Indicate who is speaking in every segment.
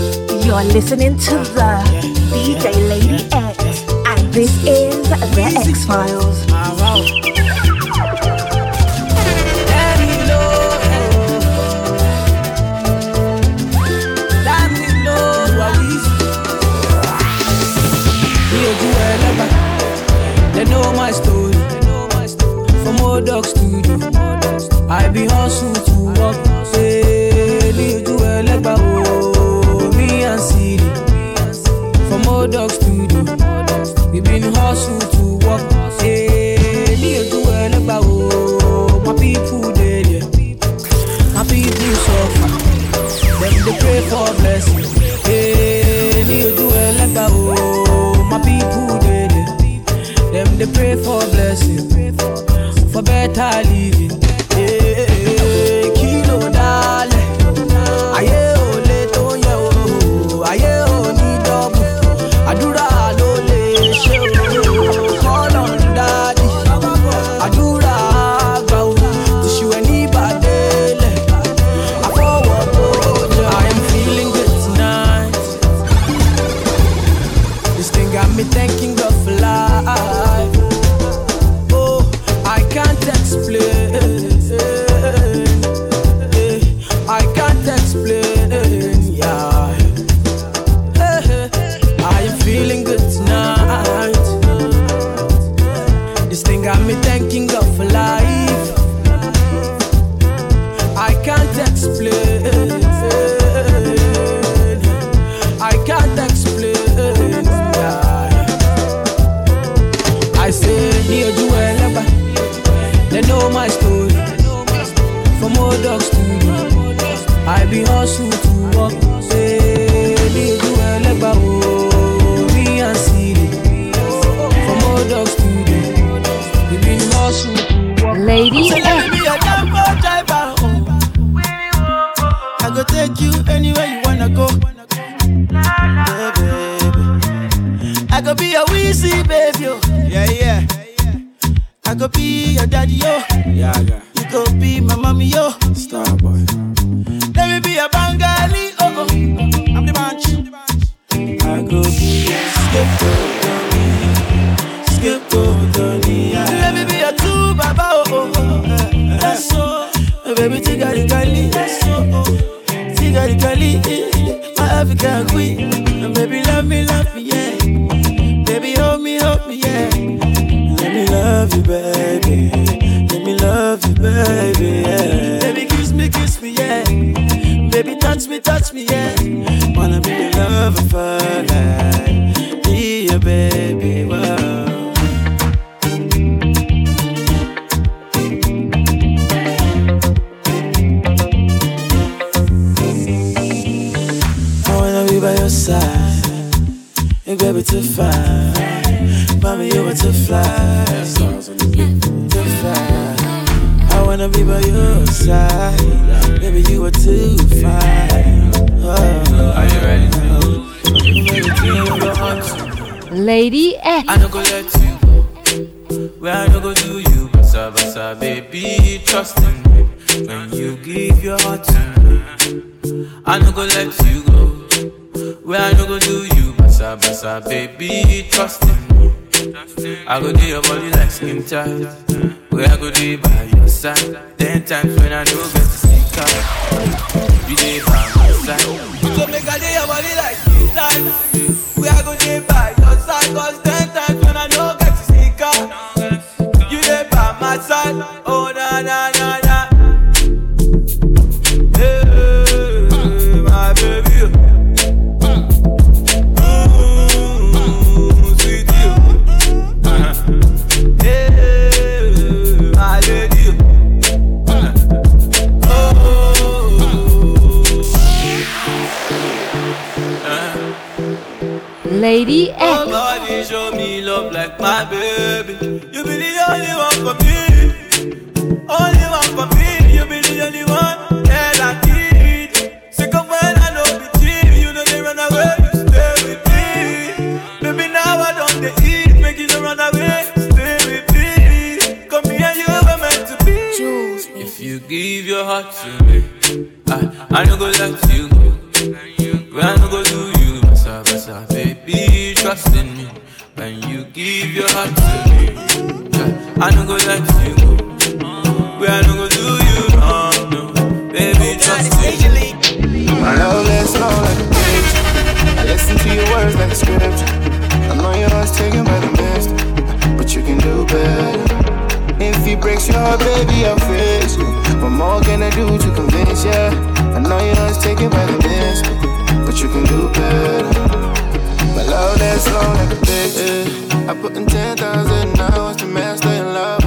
Speaker 1: You're listening to the DJ Lady X, and this is the X Files.
Speaker 2: They know my story. From old dog studio, I be hustle for
Speaker 3: mommy,
Speaker 4: basa, baby, trust in me. When you give your heart to me, I no go let you go. Where I no go do you, basa basa, baby, trust in me. I go do your body like skin tight. Where I go do it by your side. Ten times when I don't get sleep tight. You dey by my side. You go make I do your body like skin tight. Where I go do it by your side. Cause Lady
Speaker 1: X.
Speaker 4: Nobody show me love like my baby. You be the only one for me. Only one for me. You be the only one that I need. Sick of when I know be cheap. You know they run away. You stay with me. Baby, now I don't they eat. Make you no run away. Stay with me. Come here, you were meant to be. If you give your heart to me, I, I no go let you go. When I no go do you, basa basa, baby. Trust in me when you give your heart to me. I no go let you go. Where I no go do you wrong, no, baby. Trust me.
Speaker 5: My love is slow like a bitch. I listen to your words like a script. I know your heart's taken by the mist, but you can do better. If he breaks your heart, baby, I'll fix you. What more can I do to convince ya? I know your heart's taken by the mist, but you can do better. A bitch. Yeah. I put in 10,000 hours to master in love,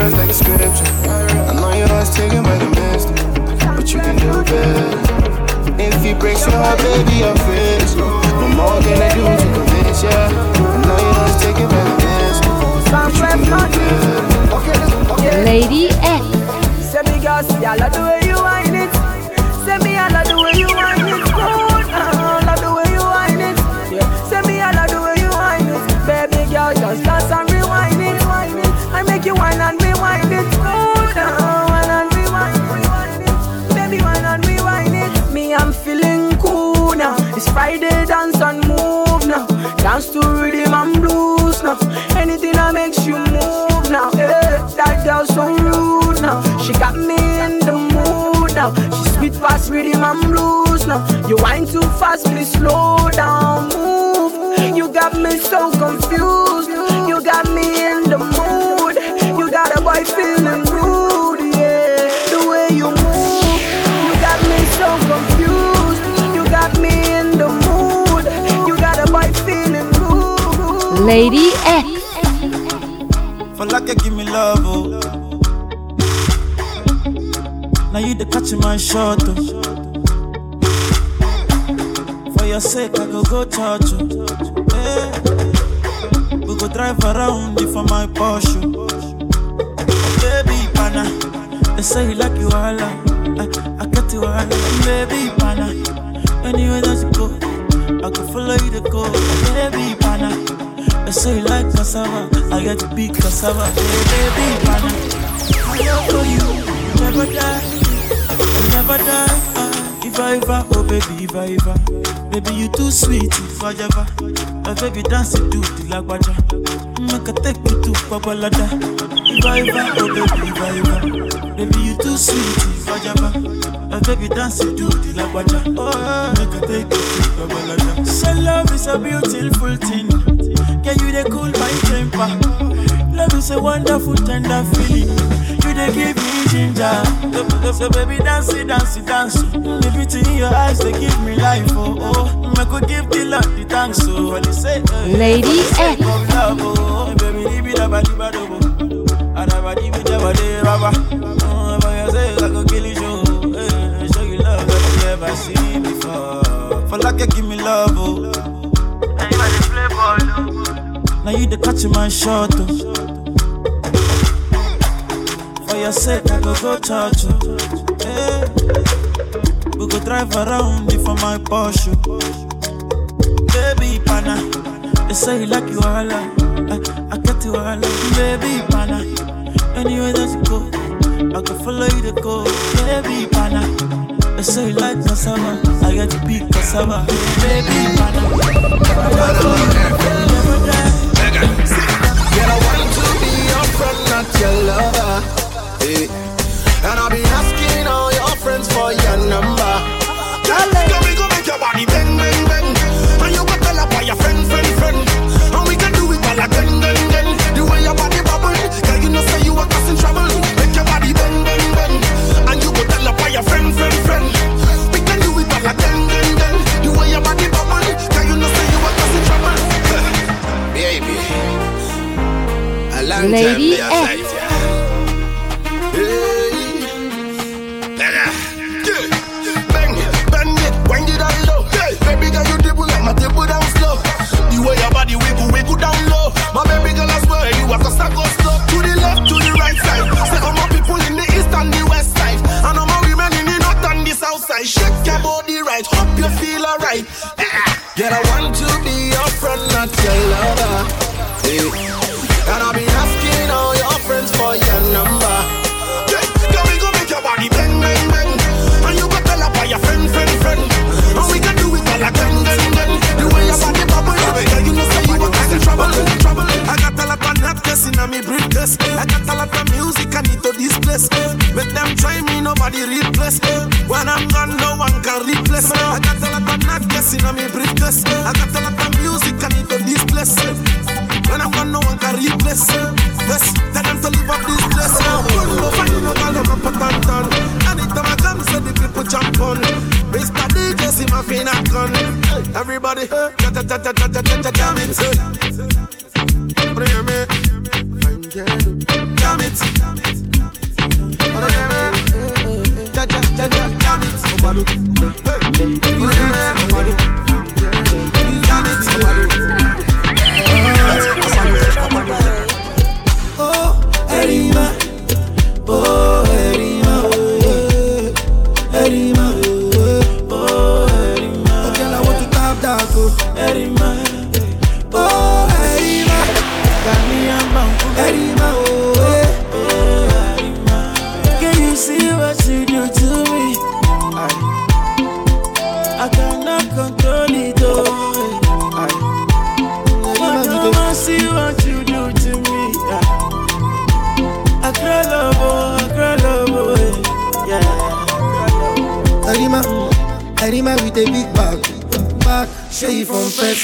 Speaker 5: words like a scripture.
Speaker 2: Dance to rhythm and blues now. Anything that makes you move now. Eh, that girl so rude now. She got me in the mood now. She sweet fast rhythm and blues now. You whine too fast, please slow down, move. You got me so confused. You got me in the mood. You got a boy feeling
Speaker 1: Lady X.
Speaker 3: For like you give me love, oh. Now you the catch my shot, oh. For your sake, I go go church, oh. Yeah. We go drive around you for my Porsche. Oh. Baby, pana. They say you like you all, I, I get you all, baby, pana. Anywhere that you go, I can follow you to go, baby, pana. They say you like cassava, I get to be cassava, baby, pana. I love for you, never die, never die. ah. If I ever, oh baby, if I ever, baby you too sweet, if I ever, my baby dance to the lagwaja, make I take you to Babalada. If I ever, oh baby, if I ever, baby you too sweet, if I ever, my baby dance to the lagwaja, oh make I take you to Babalada. So love is a beautiful thing, can you they cool my temper? Love is a wonderful, tender feeling. You they give me ginger. So, so, baby, dance it, dance it, dance it. The beauty in your eyes, they give me life. Oh, oh. I could give the Lord the thanks. So, when they say, uh,
Speaker 1: Lady
Speaker 3: when they say,
Speaker 1: X.
Speaker 3: love, oh, Now you the catch my shot, oh. For your sake, I go go church, oh. Eh. We go drive around you for my Porsche. Baby, pana. They say you like you all, I, I get you all, baby, pana. Anywhere that you go, I can follow you to go, baby, pana. They say you like cassava, I get to be cassava, baby, you, never die.
Speaker 5: Girl, I want to be your friend, not your lover. Hey. And I'll be asking all your friends for your number. Girl, come we go make your body bang. Lady X. The way your body wiggle, wiggle down low. My baby girl, I swear you have to stack us up to the left, to the right side. Say all my people in the east
Speaker 1: and
Speaker 5: the
Speaker 1: west
Speaker 5: side, and all my women in the north and the south side. Shake your body right, hope you feel alright. Girl, I want to be your friend, not your lover. Hey. And I'll be
Speaker 6: replace. I got a lot of music I need to displace. Make them try me, nobody replace. When I'm gone, no one can replace. I got a lot of not guessing on me briefcase. I got a lot of music I need to displace. When I'm gone, no one can replace. Yes, tell them to live up this place. Pull over, you know, call them a tantan. Anytime I come, say the people jump on. Mr. DJ, see my fin gun. Everybody, ja ja ja ja ja ja ja ja me, me, ja ja ja candle. Damn it. Overlook. Overlook. Overlook.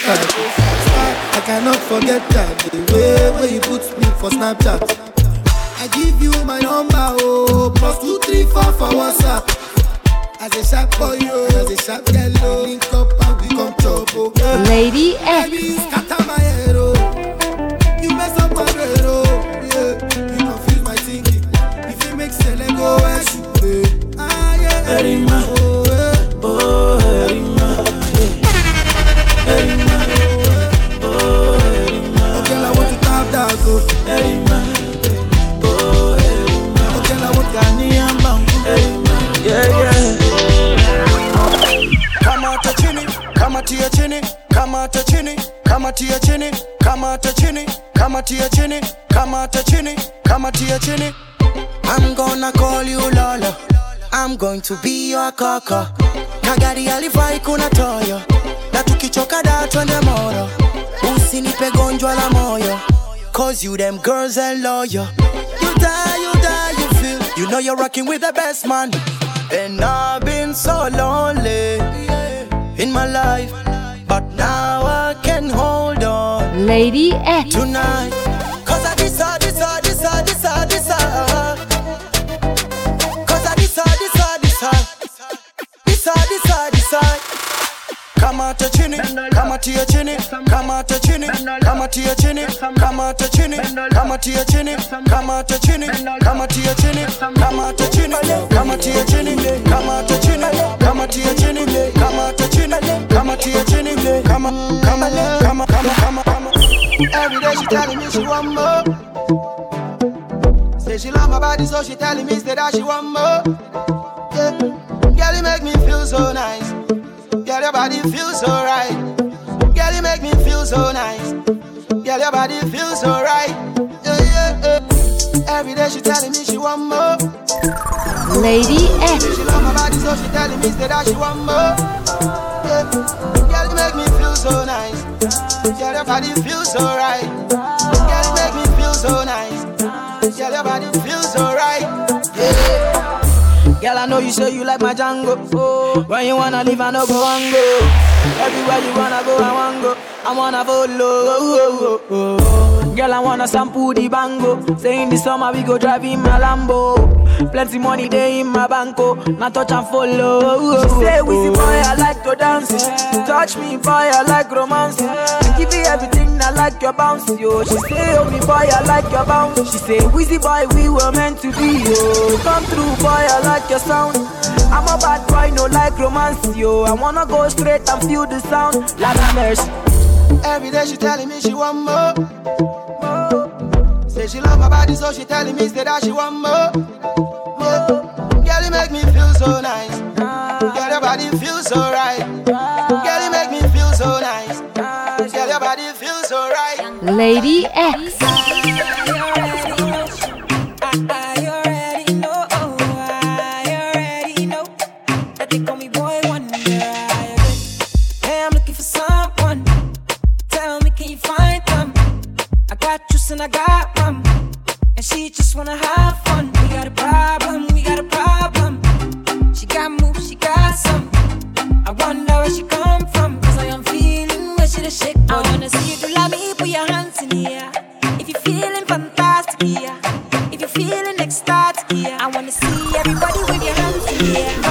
Speaker 6: I cannot
Speaker 7: forget that the way where you put me for Snapchat. I give you my number, oh, plus two three four for WhatsApp. As a sharp boy, oh, as a sharp girl, oh, link up and become trouble. Oh. Lady X. To
Speaker 6: be your kaka. Na gari alifai kuna toyo. Na tukichoka da twende moro. Usinipe gonjwa la moyo. Cause you them girls and loyal. You die, you die, you feel. You know you're rocking with the best man. And I've been so lonely in my life. But now I can hold on
Speaker 8: Lady X.
Speaker 6: tonight. out your chinny, come out to your chinny, come out your chinny, come out to your chinny, come out your chinny, come out to your chinny, come out your chinny, come out to your chinny, come out your chinny, come out to your chinny, come out your chinny, come out to your chinny, come out your chinny, come out to your chinny, come on, come on, come on, come on, come on, come on. Every day she telling me she want more. Say she love my body, so she telling me that she want more. Yeah. Girl, you make me feel so nice. Girl, your body feels so right. Girl, you make me feel so nice. Girl, your body feels so right. Yeah, yeah, yeah. Every day she telling me she want more.
Speaker 8: Lady X.
Speaker 6: she love my body, so she telling me that she want more. Yeah. Girl, you make me feel so nice. Girl, your body feels so right. Girl, you make me feel so nice. Girl, your body feels so right. Yeah. Girl, I know you say you like my Django. Oh, when you wanna leave, I no go and go. Everywhere you wanna go, I wanna go. I wanna follow. Oh, oh, oh. oh. Girl, I wanna sample the bango. Say in the summer we go drive in my Lambo. Plenty money day in my banco. Now touch and follow. She say, Wizzy boy, I like to dance. Touch me, boy, I like romance. I give you everything, I like your bounce, yo. She say, Oh me boy, I like your bounce. She say, Wizzy boy, we were meant to be, yo. Come through, boy, I like your sound. I'm a bad boy, no like romance, yo. I wanna go straight and feel the sound. Like a mercy. Every day she telling me she want more. More. Say she love my body, so she telling me that she want more. Yeah. Girl, you make me feel so nice. Girl, your body feels so right. Girl, you make me feel so nice. Girl, your body feels so right.
Speaker 8: Lady X.
Speaker 9: I
Speaker 2: wanna see everybody with your hands in.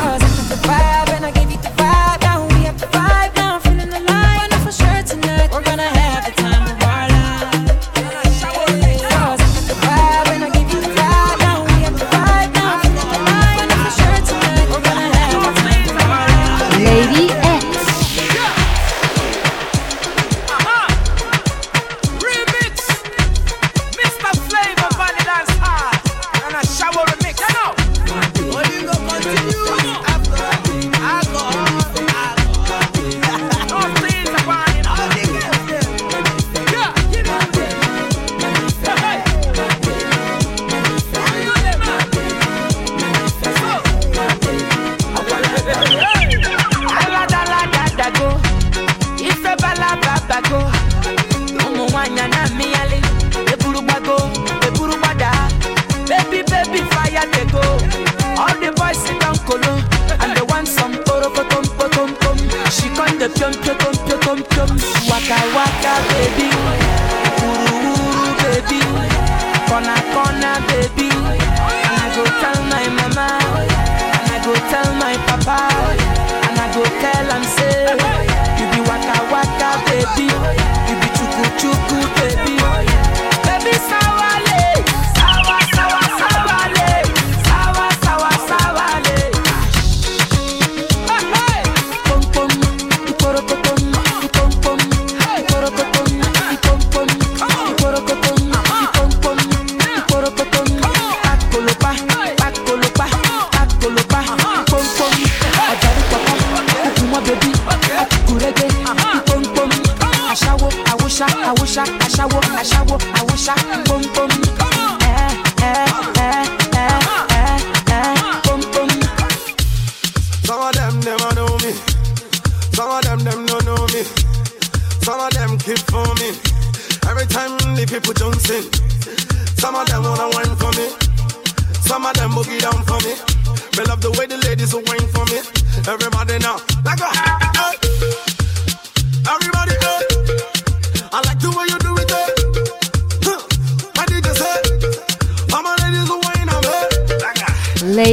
Speaker 10: too good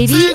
Speaker 10: baby.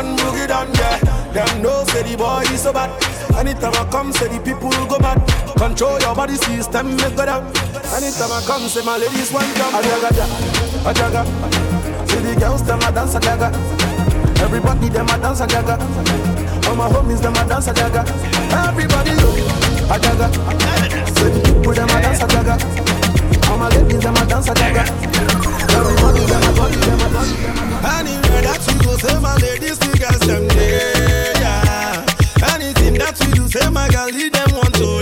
Speaker 11: one boogie down, yeah. Them know say the boy is so bad. Anytime I come, say the people go bad. Control your body system, make go down. Anytime I come, say my ladies want down. Ajaga, a ajaga. See the girls them a dance ajaga. Everybody them a dance ajaga. All my homies them a dance ajaga. Everybody look ajaga. See the people them a dance ajaga. All my ladies them a dance ajaga.
Speaker 3: Anywhere that we go, say my ladies, niggas, them there. Anything that we do, say my them to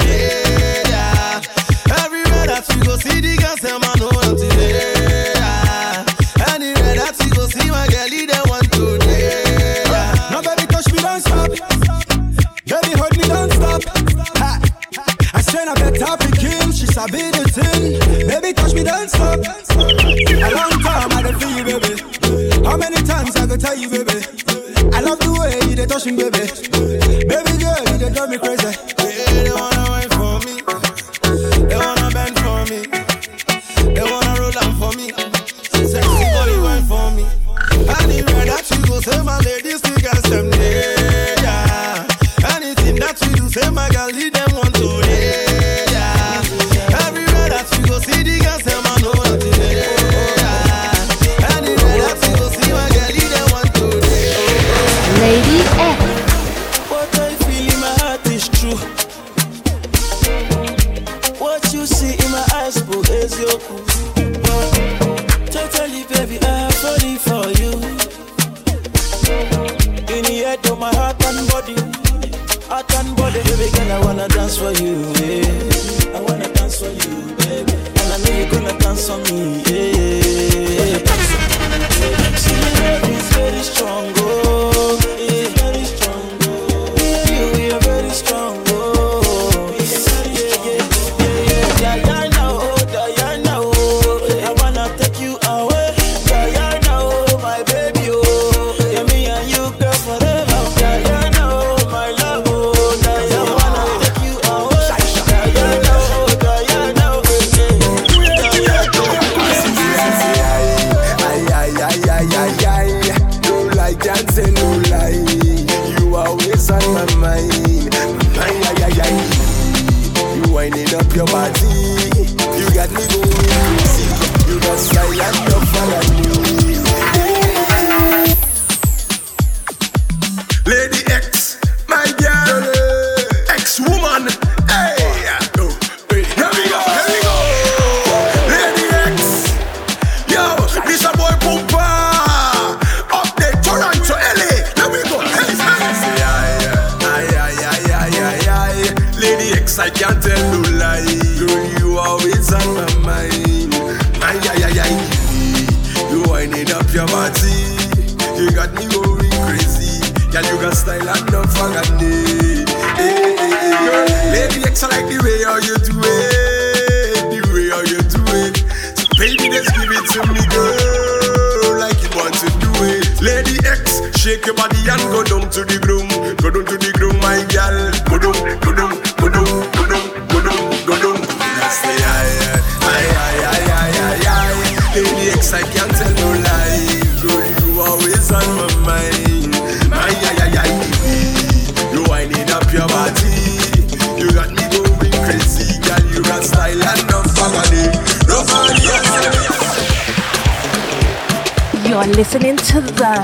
Speaker 3: Hot and body, hot and body. Baby girl, I wanna dance for you, yeah. I wanna dance for you, baby. And I know you're gonna dance for me, yeah. See, love is very strong.
Speaker 12: got me going crazy. Girl, you got style and no fun at me. Baby, extra like the way how you do it, the way how you do it. So baby, just give it to me, girl, like you want to do it. Lady X, shake your body and go down to the groom, go down to the groom, my girl, go down, go down.
Speaker 13: listening to the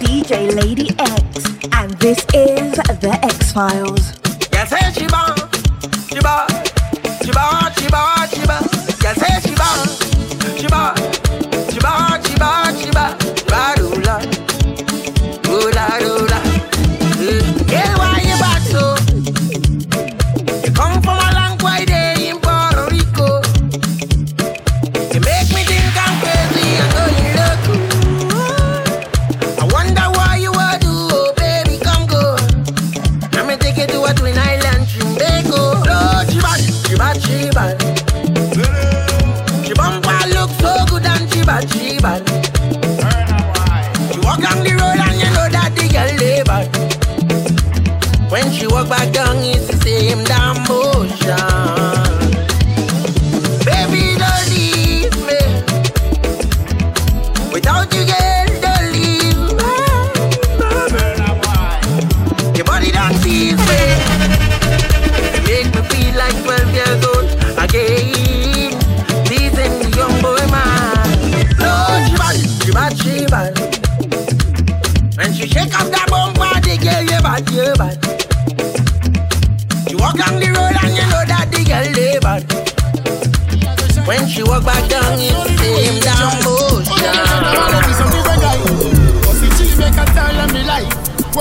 Speaker 13: DJ Lady X, and this is the X Files.
Speaker 14: Yes, here she.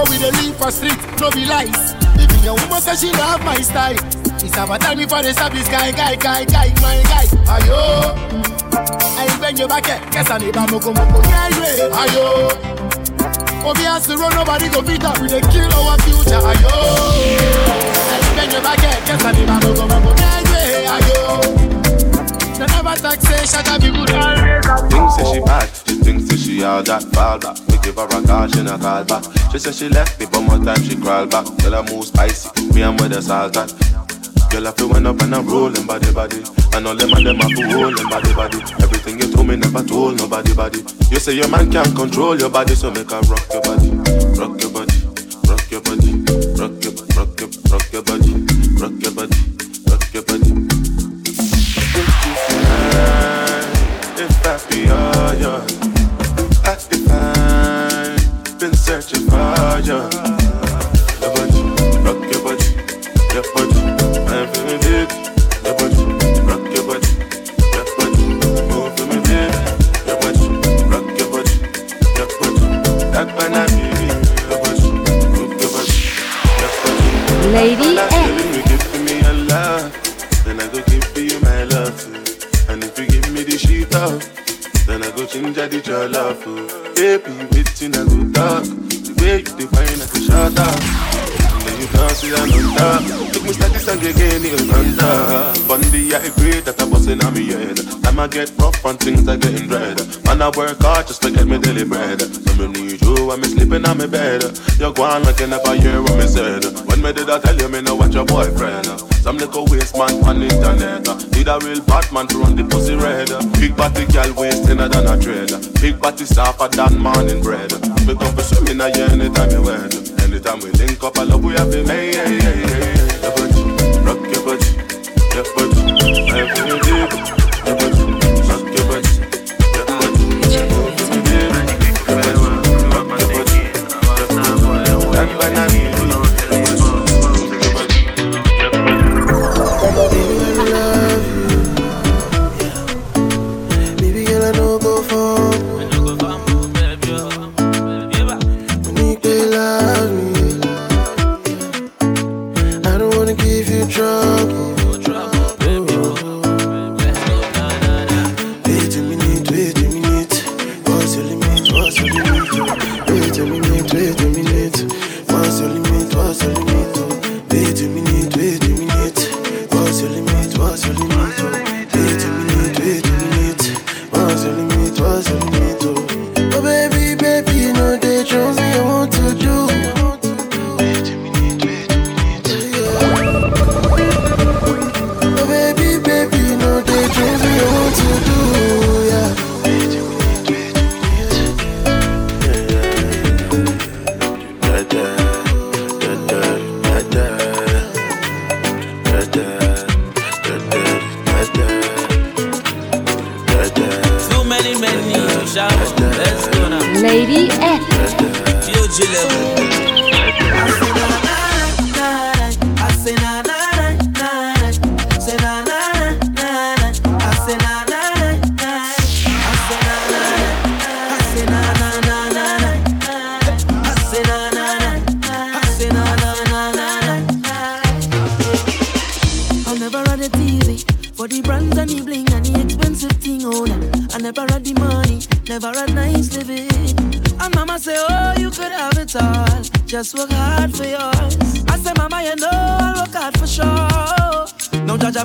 Speaker 15: Where we dey live for street, no be lies. If your woman say she love my style, it's about time me for the service guy, guy, guy, guy, my guy. Ayo, I bend your back, eh. guess I need a moko moko, yeah, yeah. Ayo, Obi has to run, nobody go beat up, we dey kill our future. Ayo, I bend your back, eh. guess I need a moko moko, yeah, yeah. Ayo. They never taxation, I be good.
Speaker 16: Thinks say she bad, she thinks say she all that fall back. We give her a call, she not call back. She say she left me, but more time she crawl back. Tell her move spicy, me and where the salt at. Girl, I feel went up and I'm rolling body body. And all them and them to rolling body body. Everything you told me never told nobody body. You say your man can't control your body, so make her rock your body, rock your body, rock your body, rock your, rock your, rock your body, rock your body, rock your body. If I be all yours, I define, been searching for you. Baby, waiting I go talk. The way you define I go shut up. Then you can't see I. Look me start this song again, you down. Funny, I agree that I'm busting on me head. Time I get rough and things are getting dread. Man, I work hard just to get me daily bread. So me need you me sleeping on my bed. You're gone like you never hear what me said. When me did I tell you me know what your boyfriend? Some little waste man on internet. Need a real Batman to run the pussy red. Big body girl waist thinner than a dread. Big body softer than morning bread. Me come for swimming a year anytime you wed. Anytime we link up, I love we have been made. Yeah, yeah, yeah, yeah. Your body, rock your body, your body.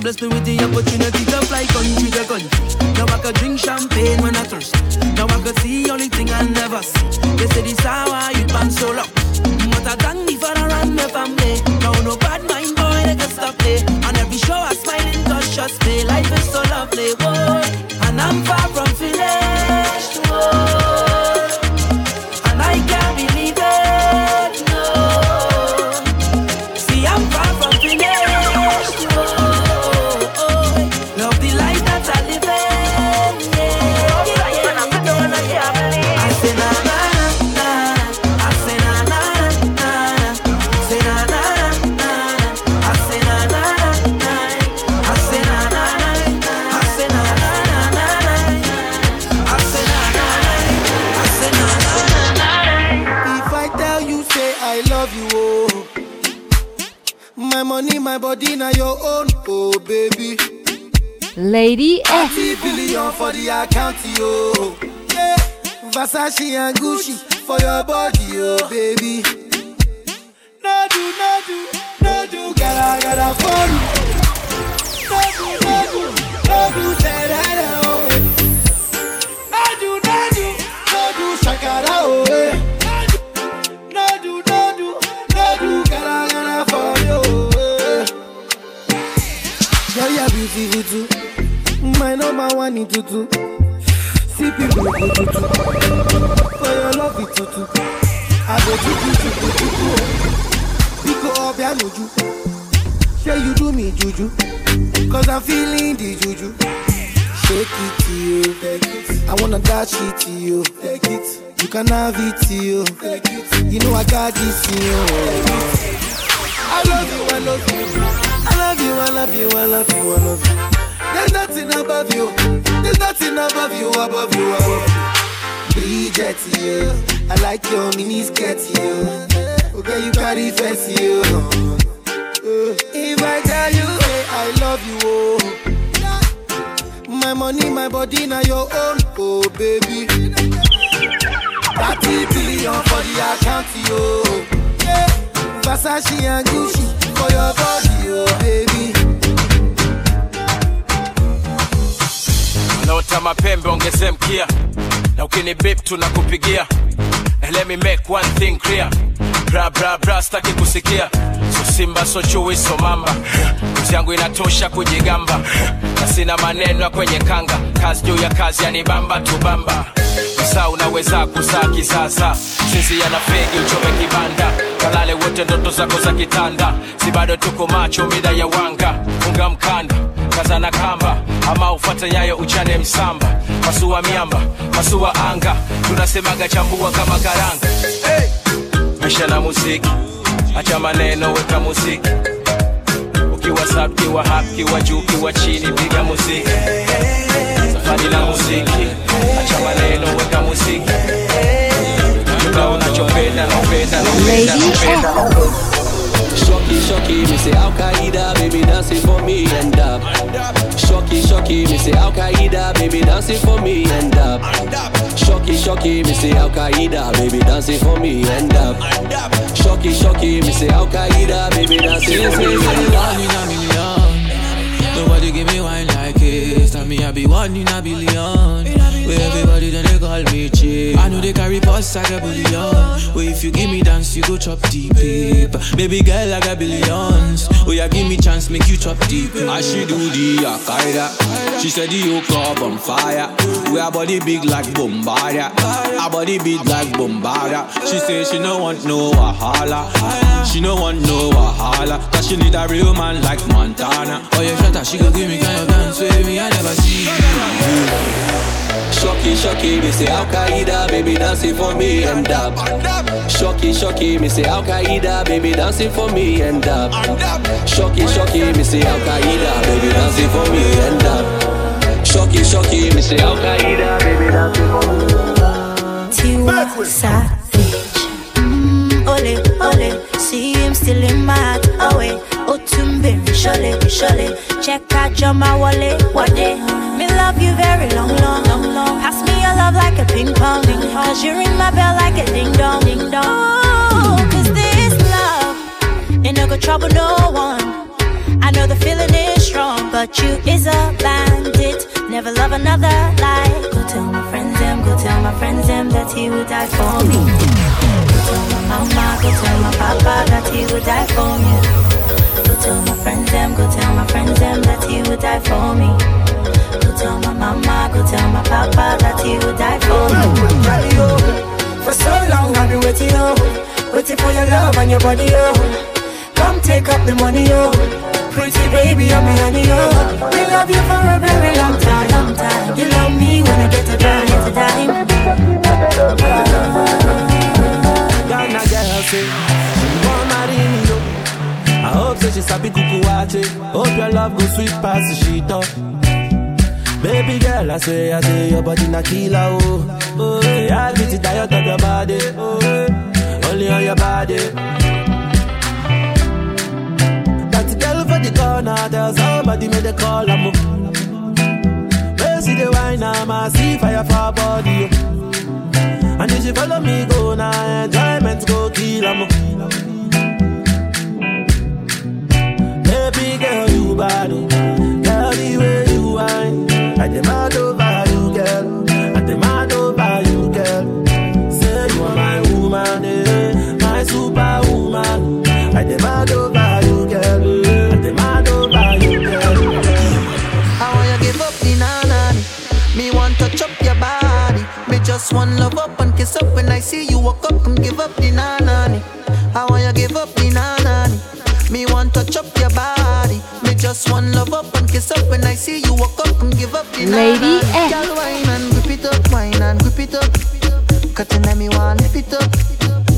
Speaker 16: blessed me
Speaker 2: with the opportunity
Speaker 17: Lady S.
Speaker 7: 30 billion for the account, yo. Yeah, Versace and Gucci for your body, oh baby. No do, no do, no do, gotta, gotta for you. No do, no do, no do, say that, oh. No do, no do, no do, shakara, oh. eh. No do, no do, no do, gotta, gotta for you. Girl, you're beautiful too. My number one in tutu. See people go tutu. For your love it tutu. I go tutu tutu tutu. Up ya nuju. Say you do me juju. Cause I'm feeling the juju. Shake it to you. I wanna dash it to you. Take it. You can have it to you. Take it. You know I got this in you. I love you, I love you. I love you, I love you, I love you, I love you. There's nothing above you. There's nothing above you, above you, above you. Bridget, you. I like your mini skirt, you. Okay, you carry fancy, you. Uh, if I tell you, hey, I love you, oh. My money, my body, now your own, oh baby. 30 billion for the account, yo. Yeah. Versace and Gucci for your body, oh baby.
Speaker 18: Naota mapembe ongeze mkia. Na ukini bip tunakupigia let me make one thing clear. Bra staki kusikia. So simba so chui so mamba. Kazi yangu inatosha kujigamba. Na sina maneno ya kwenye kanga. Kazi juu ya kazi yanibamba tubamba saa unaweza kuzaa kisasa sisi yana fegi uchome kibanda. Kalale wote ndoto zako za kitanda. Si bado tuko macho mida ya wanga. Funga mkanda kazana kamba ama ufate nyayo uchane msamba. Pasua miamba pasua anga tunasemaga chambua kama karanga. Hey! maisha na muziki acha maneno weka muziki. Ukiwa sab kiwa hap kiwa juu kiwa chini piga muziki. Safari na muziki acha maneno weka muziki. Naupenda naupenda
Speaker 19: Shocky, shocky, me say Al Qaeda, baby dancing for me and up. Shocky, shocky, me say Al Qaeda, baby dancing for me and up. Shocky, shocky, me say Al Qaeda, baby dancing for me and up. Shocky, shocky, me say Al Qaeda, baby dancing for me and
Speaker 20: million. Nobody give me wine like this. Tell me I be one in a billion. Where everybody then they call me chick. I know they carry boss like a billion. Where if you give me dance, you go chop deep paper. Baby girl, I got billions. Oh yeah, give me chance, make you chop deep.
Speaker 19: I she do the Akaida. She said the yoke up on fire. We her body big like Bombardia. Her body big like Bombardia. She say she no want no Wahala. She no want no Wahala. Cause she need a real man like Montana.
Speaker 20: Oh yeah, shut up, she go give me kind of dance with me, I never see.
Speaker 19: Shocky, shocky, me say Al Qaeda, baby dancing for me and up. Shocky, shocky, me say Al Qaeda, baby dancing for me and up. Shocky, shocky, me say Al Qaeda, baby dancing for me and up. Shocky, shocky, me say Al Qaeda, baby dancing for me.
Speaker 1: Tiwa Savage. Mm, ole, ole. See him still in my heart. Oh, wait. Oh, Otumbe, shole, shole. Check out your my wallet. What day? Me love you very long, long, long, long. Pass me your love like a ping pong. Pong. Cause you ring my bell like a ding dong, ding dong. Oh, cause this love ain't no go trouble no one. I know the feeling is strong, but you is a bandit. Never love another like. Go tell my friends them, go tell my friends them that he would die for me. Go tell my mama, go tell my papa that he would die for me. Go tell my friends them, go tell my friends them that he would die for me. Go tell my mama, go tell my papa that he would die for me. Oh.
Speaker 21: For so long I've been waiting, oh. Waiting for your love and your body, oh. Come take up the money, oh. Pretty baby, I'm honey, oh. We love you for a very long time, long time I
Speaker 2: say, I say your body na killer, oh. Oh, yeah, I get it tired of your body, oh. Only on your body. That girl
Speaker 3: the corner, tell somebody make the call, I'm Mercy oh. the wine, I'm a see fire for body. oh. And if she follow me, go now, enjoyment go kill, I'm oh. Baby girl, you bad, oh. I over you, girl. I demand over you, girl. Say you are my woman, eh, my superwoman. I over you, girl. I demand over you, girl.
Speaker 20: I wanna give up the. Me want to chop your body. Me just want love up and kiss up when I see you walk up and give up the nanani. I wanna give up the nanani. Just want love up and kiss up when I see you walk up and give up the
Speaker 17: Lady. X.
Speaker 20: Girl, wine and grip it up, wine and grip it up. Cutting me lift it up.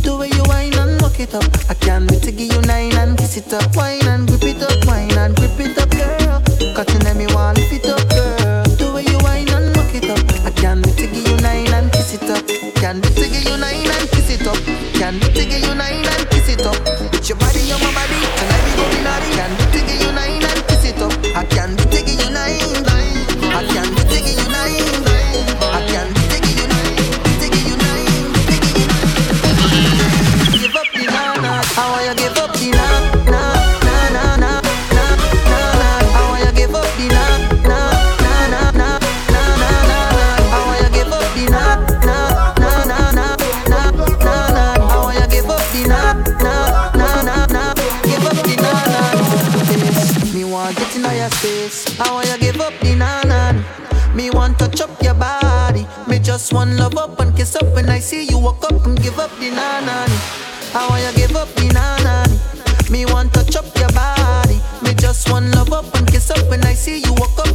Speaker 20: The way you wine and walk it up. I can't wait to give you nine and kiss it up. Wine and grip it up, wine and grip it up, girl. Cutting me want lift it up, girl. The way you wine and walk it up. I can't wait to give you nine and kiss it up. Can't wait to give you nine and kiss it up. Can't wait to give you nine just want love up and kiss up when I see you walk up and give up the na na. How want you give up the na na? Me want to chop your body. Me just want love up and kiss up when I see you walk up